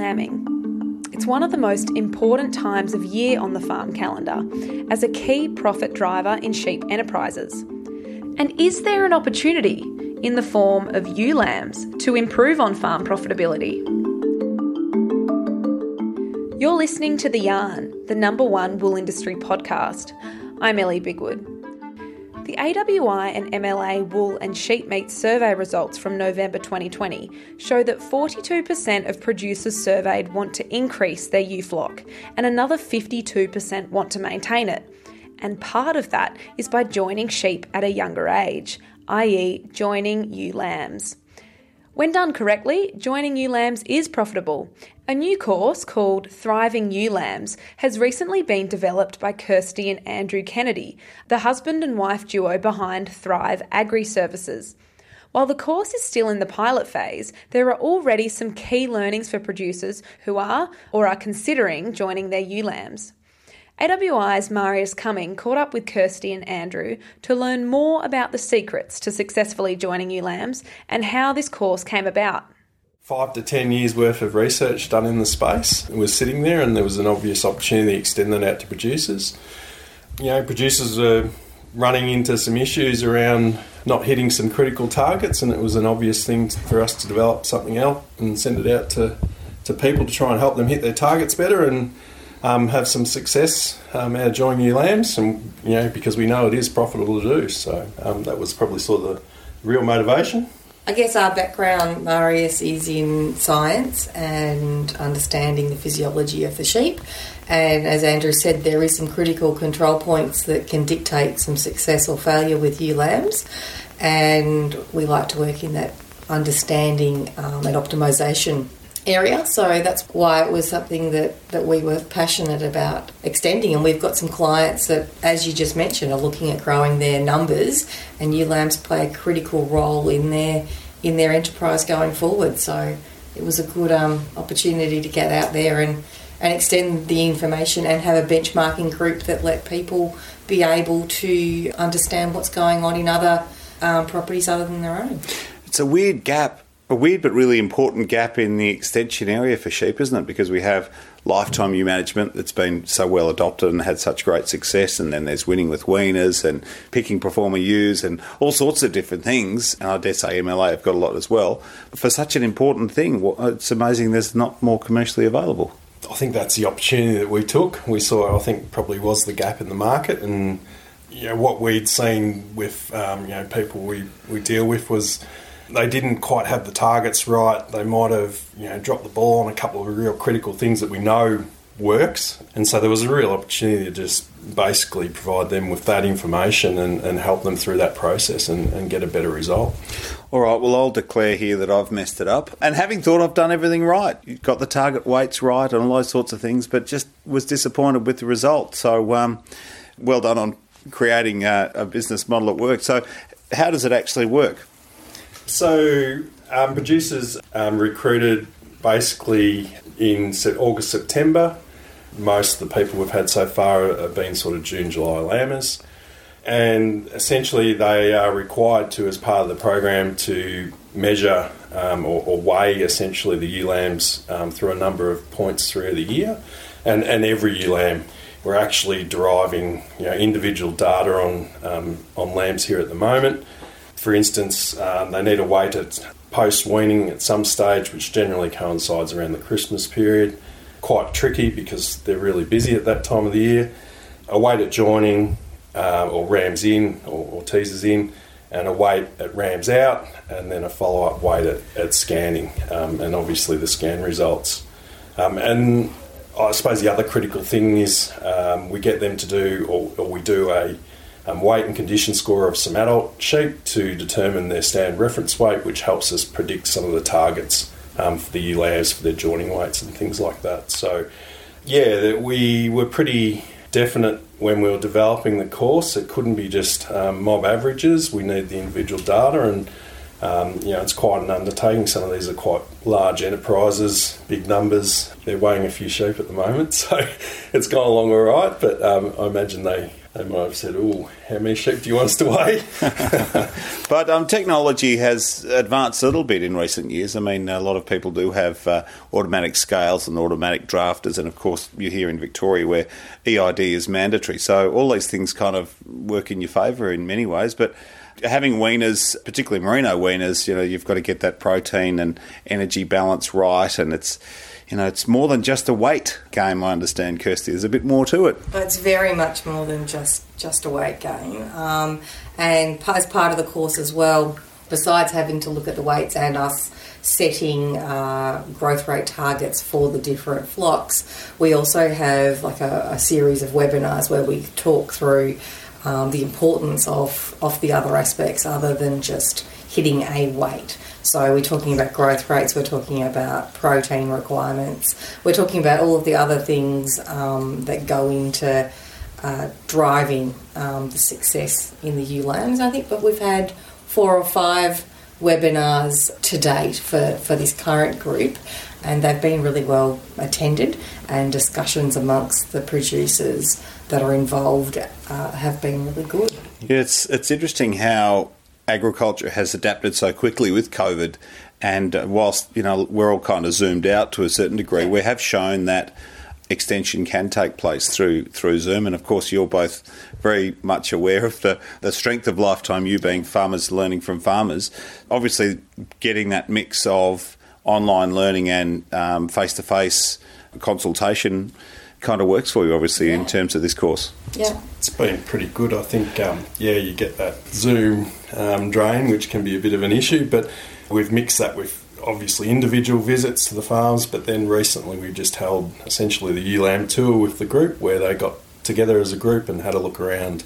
lambing. It's one of the most important times of year on the farm calendar as a key profit driver in sheep enterprises. And is there an opportunity in the form of ewe lambs to improve on farm profitability? You're listening to The Yarn, the number one wool industry podcast. I'm Ellie Bigwood. The AWI and MLA wool and sheep meat survey results from November 2020 show that 42% of producers surveyed want to increase their ewe flock, and another 52% want to maintain it. And part of that is by joining sheep at a younger age, i.e., joining ewe lambs. When done correctly, joining ewe lambs is profitable. A new course called Thriving Ewe Lambs has recently been developed by Kirsty and Andrew Kennedy, the husband and wife duo behind Thrive Agri Services. While the course is still in the pilot phase, there are already some key learnings for producers who are or are considering joining their ewe lambs. AWI's Marius Cumming caught up with Kirsty and Andrew to learn more about the secrets to successfully joining ewe lambs and how this course came about. Five to ten years worth of research done in the space it was sitting there, and there was an obvious opportunity to extend that out to producers. You know, producers were running into some issues around not hitting some critical targets, and it was an obvious thing for us to develop something else and send it out to, to people to try and help them hit their targets better. And um, have some success um, out of joining ewe lambs, and you know because we know it is profitable to do. So um, that was probably sort of the real motivation. I guess our background, Marius, is in science and understanding the physiology of the sheep. And as Andrew said, there is some critical control points that can dictate some success or failure with ewe lambs. And we like to work in that understanding um, and optimisation area. So that's why it was something that, that we were passionate about extending. And we've got some clients that, as you just mentioned, are looking at growing their numbers, and ewe lambs play a critical role in their in their enterprise going forward. So it was a good um, opportunity to get out there and and extend the information and have a benchmarking group that let people be able to understand what's going on in other um, properties other than their own. It's a weird gap a weird but really important gap in the extension area for sheep, isn't it? Because we have lifetime ewe management that's been so well adopted and had such great success, and then there's winning with weaners and picking performer ewes and all sorts of different things. And I dare say MLA have got a lot as well. But For such an important thing, it's amazing there's not more commercially available. I think that's the opportunity that we took. We saw, I think, probably was the gap in the market, and you know, what we'd seen with um, you know people we, we deal with was they didn't quite have the targets right. They might have, you know, dropped the ball on a couple of real critical things that we know works. And so there was a real opportunity to just basically provide them with that information and, and help them through that process and, and, get a better result. All right, well, I'll declare here that I've messed it up. And having thought I've done everything right, got the target weights right and all those sorts of things, but just was disappointed with the result. So, um, well done on creating a, a business model that works. So, how does it actually work? So, um, producers um, recruited basically in August, September. Most of the people we've had so far have been sort of June, July lambers. And essentially, they are required to, as part of the program, to measure um, or, or, weigh essentially the ewe lambs um, through a number of points through the year. And, and every ewe lamb, we're actually deriving you know, individual data on, um, on lambs here at the moment for instance, um, they need to wait at post weaning at some stage, which generally coincides around the Christmas period. Quite tricky because they're really busy at that time of the year. A wait at joining, uh, or rams in, or, or, in, and a wait at rams out, and then a follow up wait at, at scanning, um, and obviously the scan results. Um, and I suppose the other critical thing is um, we get them to do, or, or we do a um, weight and condition score of some adult sheep to determine their standard reference weight, which helps us predict some of the targets um, for the lambs for their joining weights and things like that. So, yeah, we were pretty definite when we were developing the course. It couldn't be just um, mob averages. We need the individual data, and um, you know it's quite an undertaking. Some of these are quite large enterprises, big numbers. They're weighing a few sheep at the moment, so it's gone along all right. But um, I imagine they they might have said, "Oh, how many sheep do you want us to weigh?" but um, technology has advanced a little bit in recent years. I mean, a lot of people do have uh, automatic scales and automatic drafters, and of course, you're here in Victoria where EID is mandatory. So all these things kind of work in your favour in many ways, but having weaners, particularly merino weaners, you know, you've got to get that protein and energy balance right, and it's you know, it's more than just a weight game. I understand, Kirsty. There's a bit more to it. It's very much more than just just a weight game, um, and as part of the course as well. Besides having to look at the weights and us setting uh, growth rate targets for the different flocks, we also have like a, a series of webinars where we talk through um, the importance of of the other aspects other than just hitting a weight. So we're talking about growth rates, we're talking about protein requirements, we're talking about all of the other things um, that go into uh, driving um, the success in the lambs. I think, but we've had four or five webinars to date for, for this current group, and they've been really well attended, and discussions amongst the producers that are involved uh, have been really good. Yeah, it's it's interesting how agriculture has adapted so quickly with COVID. And uh, whilst you know we're all kind of zoomed out to a certain degree, we have shown that extension can take place through through Zoom. And of course, you're both very much aware of the, the strength of lifetime. You being farmers learning from farmers, obviously getting that mix of online learning and face to face consultation kind of works for you, obviously, yeah. in terms of this course. Yeah, been pretty good. I think, um, yeah, you get that Zoom um, drain, which can be a bit of an issue, but we've mixed that with obviously individual visits to the farms, but then recently we just held essentially the ewe lamb tour with the group where they got together as a group and had a look around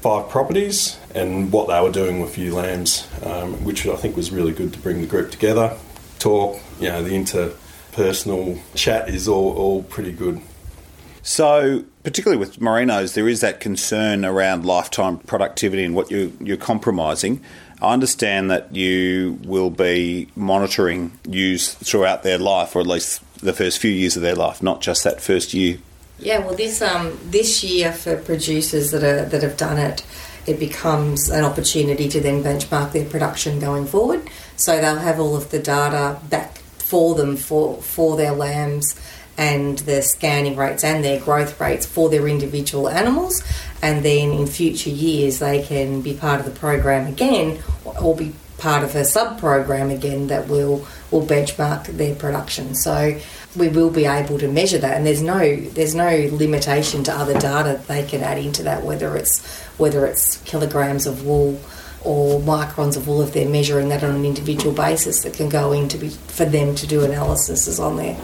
five properties and what they were doing with ewe lambs, um, which I think was really good to bring the group together, talk, you know, the interpersonal chat is all, all pretty good. So, particularly with merinos, there is that concern around lifetime productivity and what you, you're compromising. I understand that you will be monitoring ewes throughout their life, or at least the first few years of their life, not just that first year. Yeah, well, this um, this year for producers that are that have done it, it becomes an opportunity to then benchmark their production going forward. So they'll have all of the data back for them for for their lambs and the scanning rates and their growth rates for their individual animals. And then in future years, they can be part of the program again or be part of a sub program again that will, will benchmark their production. So we will be able to measure that and there's no there's no limitation to other data they can add into that whether it's whether it's kilograms of wool or microns of wool if they're measuring that on an individual basis that can go in to be for them to do analysis on their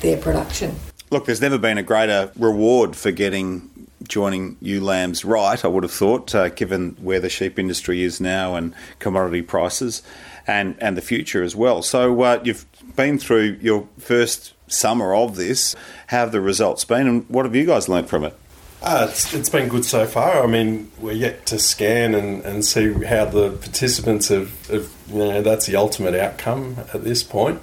their production. Look, there's never been a greater reward for getting joining ewe lambs right, I would have thought, uh, given where the sheep industry is now and commodity prices and, and the future as well. So uh, you've been through your first summer of this. How have the results been and what have you guys learnt from it? Uh, it's, it's been good so far. I mean, we're yet to scan and, and see how the participants have, have, you know, that's the ultimate outcome at this point.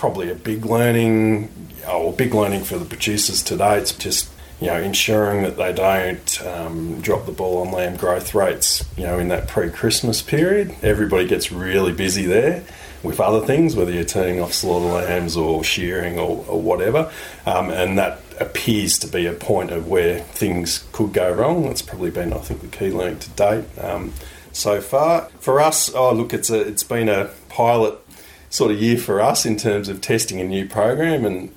Probably a big learning oh, big learning for the producers today. It's just you know ensuring that they don't um, drop the ball on lamb growth rates. You know, in that pre-Christmas period, everybody gets really busy there with other things, whether you're turning off slaughter lambs or shearing or, or whatever, um, and that appears to be a point of where things could go wrong. That's probably been, I think, the key learning to date. Um, so far, for us, oh look, it's a it's been a pilot sort of year for us in terms of testing a new program, and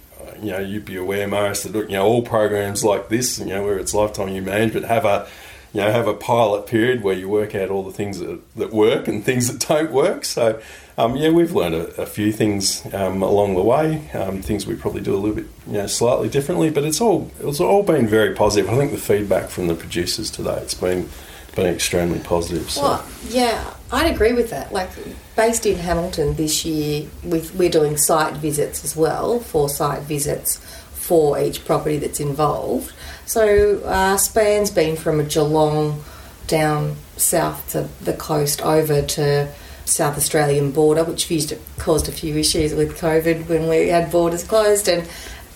you know, you'd be aware, Marius, that you know all programs like this, you know, where it's lifetime ewe management, have a you know have a pilot period where you work out all the things that, that work and things that don't work. So, um, yeah, we've learned a, a few things um, along the way, um, things we probably do a little bit, you know, slightly differently. But it's all it's all been very positive. I think the feedback from the producers today, it's been been extremely positive. So. Well, yeah, I'd agree with that. Like, based in Hamilton this year, we're doing site visits as well, four site visits for each property that's involved. So, our uh, span's been from a Geelong down south to the coast over to South Australian border, which used caused a few issues with COVID when we had borders closed and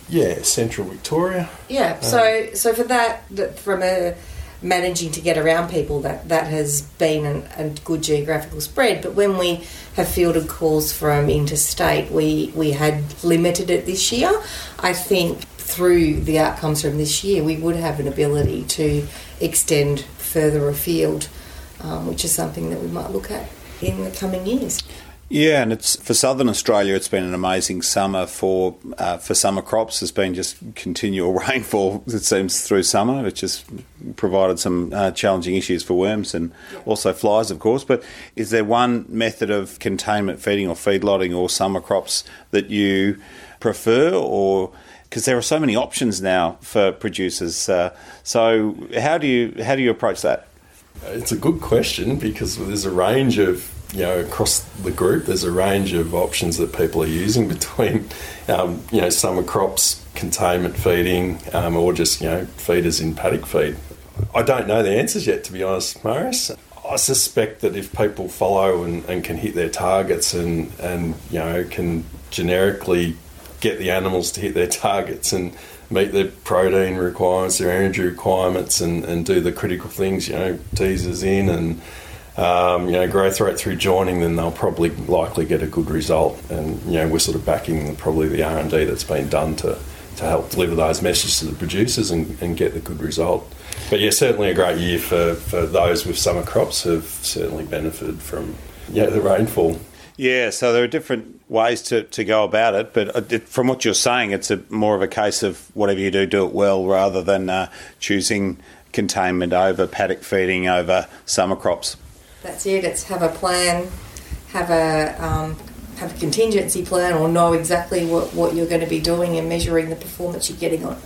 yeah, central Victoria. Yeah, so so for that, from a managing to get around people that that has been an, a good geographical spread. But when we have fielded calls from interstate, we we had limited it this year. I think through the outcomes from this year, we would have an ability to extend further afield, um, which is something that we might look at in the coming years. Yeah, and it's for southern Australia. It's been an amazing summer for uh, for summer crops. There's been just continual rainfall. It seems through summer, which has provided some uh, challenging issues for worms and also flies, of course. But is there one method of containment feeding or feedlotting or summer crops that you prefer, or because there are so many options now for producers? Uh, so how do you how do you approach that? It's a good question because there's a range of you know, across the group, there's a range of options that people are using between, um, you know, summer crops, containment feeding, um, or just, you know, feeders in paddock feed. I don't know the answers yet, to be honest, Marius. I suspect that if people follow and, and can hit their targets and, and, you know, can generically get the animals to hit their targets and meet their protein requirements, their energy requirements, and, and do the critical things, you know, teasers in and um, you know, growth rate through joining, then they'll probably likely get a good result. And you know, we're sort of backing probably the R and D that's been done to to help deliver those messages to the producers and, and get the good result. But yeah, certainly a great year for, for those with summer crops have certainly benefited from yeah the rainfall. Yeah, so there are different ways to, to go about it, but from what you're saying, it's a more of a case of whatever you do, do it well, rather than uh, choosing containment over paddock feeding over summer crops. That's it. It's have a plan, have a um, have a contingency plan, or know exactly what, what you're going to be doing and measuring the performance you're getting on.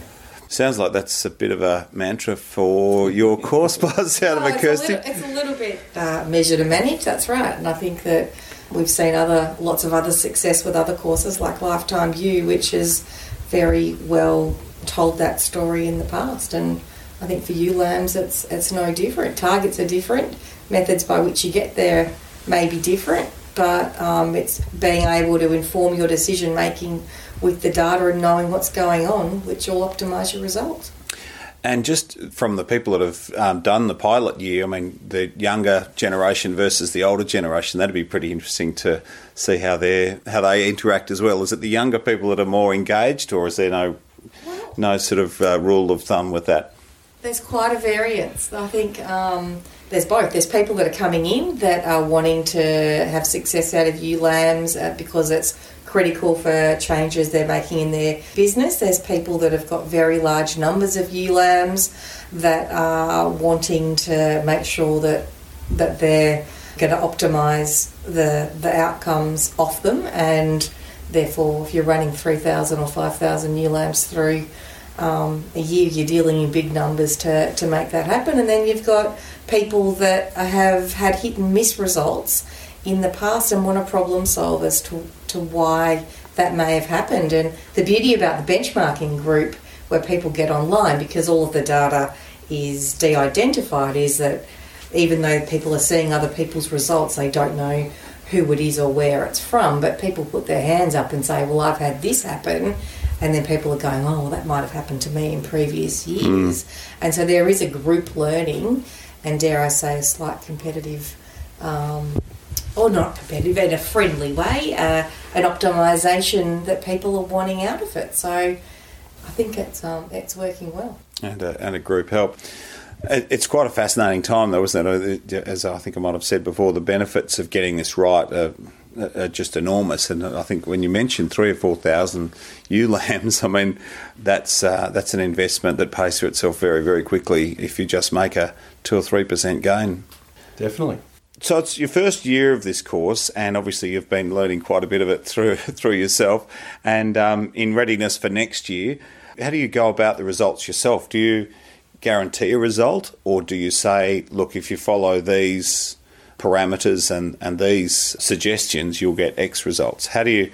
Sounds like that's a bit of a mantra for your course, Buzz, out no, of a it's a, little, it's a little bit uh, measure to manage. That's right, and I think that we've seen other lots of other success with other courses like Lifetime Ewe, which is very well told that story in the past. And I think for ewe, lambs, it's it's no different. Targets are different methods by which you get there may be different, but um, it's being able to inform your decision making with the data and knowing what's going on, which will optimise your results. And just from the people that have um, done the pilot year, I mean, the younger generation versus the older generation, that'd be pretty interesting to see how they how they interact as well. Is it the younger people that are more engaged, or is there no no sort of uh, rule of thumb with that? There's quite a variance. I think. Um, there's both. There's people that are coming in that are wanting to have success out of ewe lambs uh, because it's critical for changes they're making in their business. There's people that have got very large numbers of ewe lambs that are wanting to make sure that that they're going to optimise the the outcomes off them, and therefore, if you're running three thousand or five thousand ewe lambs through um, a year, you're dealing in big numbers to to make that happen, and then you've got people that have had hit and miss results in the past and want to problem solve as to, to why that may have happened. And the beauty about the benchmarking group, where people get online because all of the data is de identified, is that even though people are seeing other people's results, they don't know who it is or where it's from. But people put their hands up and say, Well, I've had this happen. And then people are going, Oh, well, that might have happened to me in previous years. Mm. And so there is a group learning and dare I say, a slight competitive, um, or not competitive, in a friendly way, uh, an optimisation that people are wanting out of it. So I think it's um, it's working well. And a, and a group help. It's quite a fascinating time, though, isn't it? As I think I might have said before, the benefits of getting this right are, are just enormous. And I think when you mentioned three or four thousand ewe lambs, I mean, that's uh, that's an investment that pays for itself very, very quickly if you just make a two or three percent gain. Definitely. So it's your first year of this course, and obviously you've been learning quite a bit of it through through yourself. And um, in readiness for next year, how do you go about the results yourself? Do you guarantee a result, or do you say, look, if you follow these parameters and, and these suggestions, you'll get X results? How do you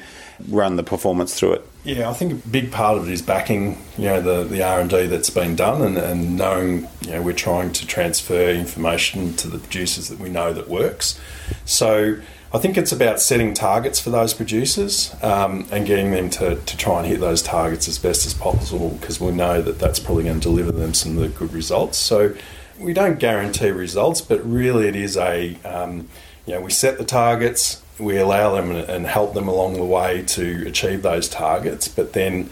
run the performance through it? Yeah, I think a big part of it is backing, you know, the, the R and D that's been done, and, and knowing, you know, we're trying to transfer information to the producers that we know that works. So I think it's about setting targets for those producers um, and getting them to, to try and hit those targets as best as possible because we know that that's probably going to deliver them some of the good results. So we don't guarantee results, but really it is a um, you know we set the targets, we allow them and help them along the way to achieve those targets, but then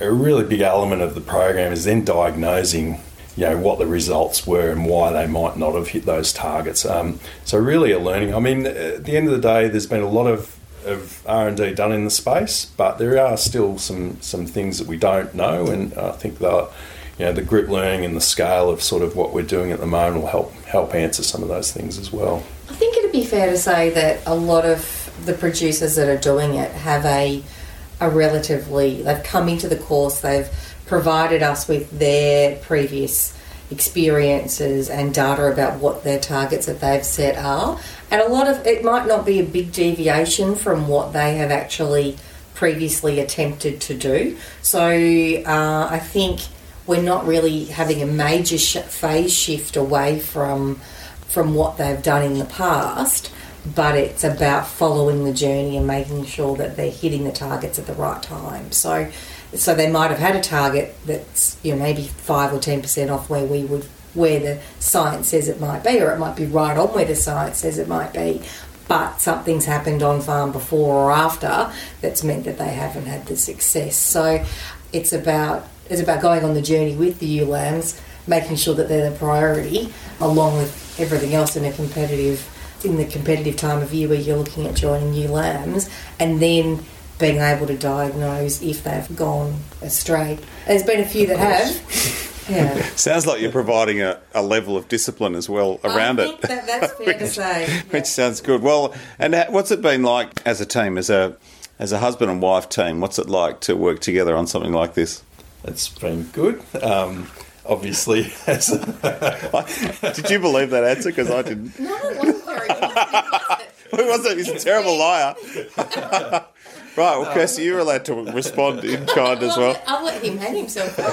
a really big element of the program is then diagnosing you know what the results were and why they might not have hit those targets. Um, so really a learning. I mean, at the end of the day, there's been a lot of of R and D done in the space, but there are still some some things that we don't know, and I think the you know the group learning and the scale of sort of what we're doing at the moment will help help answer some of those things as well. I think it'd be fair to say that a lot of the producers that are doing it have a a relatively they've come into the course they've provided us with their previous experiences and data about what their targets that they've set are. And a lot of it might not be a big deviation from what they have actually previously attempted to do. So uh, I think we're not really having a major sh- phase shift away from from what they've done in the past but it's about following the journey and making sure that they're hitting the targets at the right time. So so they might have had a target that's you know maybe five or ten percent off where we would where the science says it might be, or it might be right on where the science says it might be. But something's happened on farm before or after that's meant that they haven't had the success. So it's about it's about going on the journey with the ewe lambs, making sure that they're the priority, along with everything else in a competitive in the competitive time of year where you're looking at joining ewe lambs, and then being able to diagnose if they've gone astray. There's been a few that have. Yeah. Sounds like you're providing a, a level of discipline as well around it. That, that's fair which, to say. Yeah. Which sounds good. Well, and what's it been like as a team, as a as a husband and wife team? What's it like to work together on something like this? It's been good. Um, obviously, as a did you believe that answer? Because I didn't. No, it wasn't very. Who was it? He's a terrible liar. Right, well, Kirsty, you're allowed to respond in kind as well. I'll let him hang himself. no,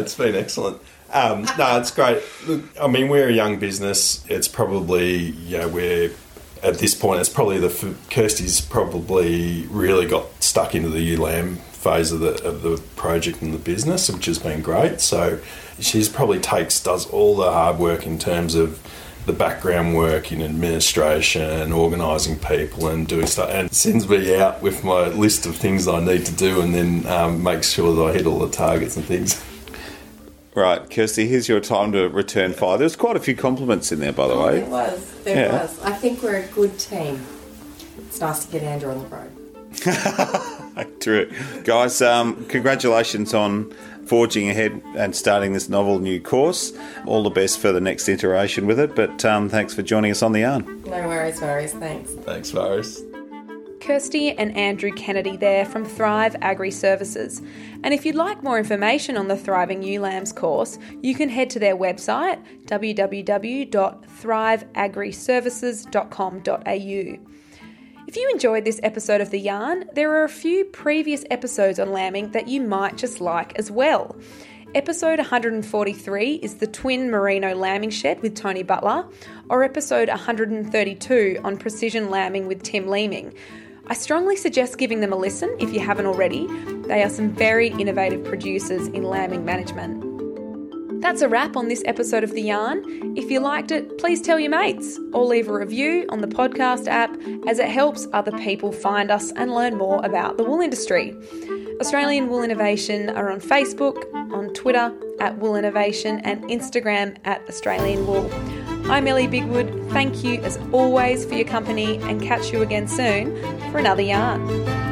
it's been excellent. Um, no, it's great. Look, I mean, we're a young business. It's probably, you know, we're at this point, it's probably the Kirsty's probably really got stuck into the ewe lamb phase of the of the project and the business, which has been great. So she's probably takes does all the hard work in terms of the background work in administration organising people and doing stuff, and sends me out with my list of things I need to do, and then um, makes sure that I hit all the targets and things. Right, Kirsty, here's your time to return fire. There's quite a few compliments in there, by the oh, way. There was, there yeah. was. I think we're a good team. It's nice to get Andrew on the road. True. Guys, um, congratulations on forging ahead and starting this novel new course. All the best for the next iteration with it, but um, thanks for joining us on the yarn. No worries, worries. Thanks. Thanks, Marius. Kirsty and Andrew Kennedy there from Thrive Agri Services. And if you'd like more information on the Thriving Ewe Lambs course, you can head to their website www.thriveagriservices.com.au. If you enjoyed this episode of The Yarn, there are a few previous episodes on lambing that you might just like as well. Episode 143 is the twin merino lambing shed with Tony Butler, or episode 132 on precision lambing with Tim Leeming. I strongly suggest giving them a listen if you haven't already. They are some very innovative producers in lambing management. That's a wrap on this episode of The Yarn. If you liked it, please tell your mates or leave a review on the podcast app as it helps other people find us and learn more about the wool industry. Australian Wool Innovation are on Facebook, on Twitter at Wool Innovation, and Instagram at Australian Wool. I'm Ellie Bigwood. Thank you as always for your company and catch you again soon for another yarn.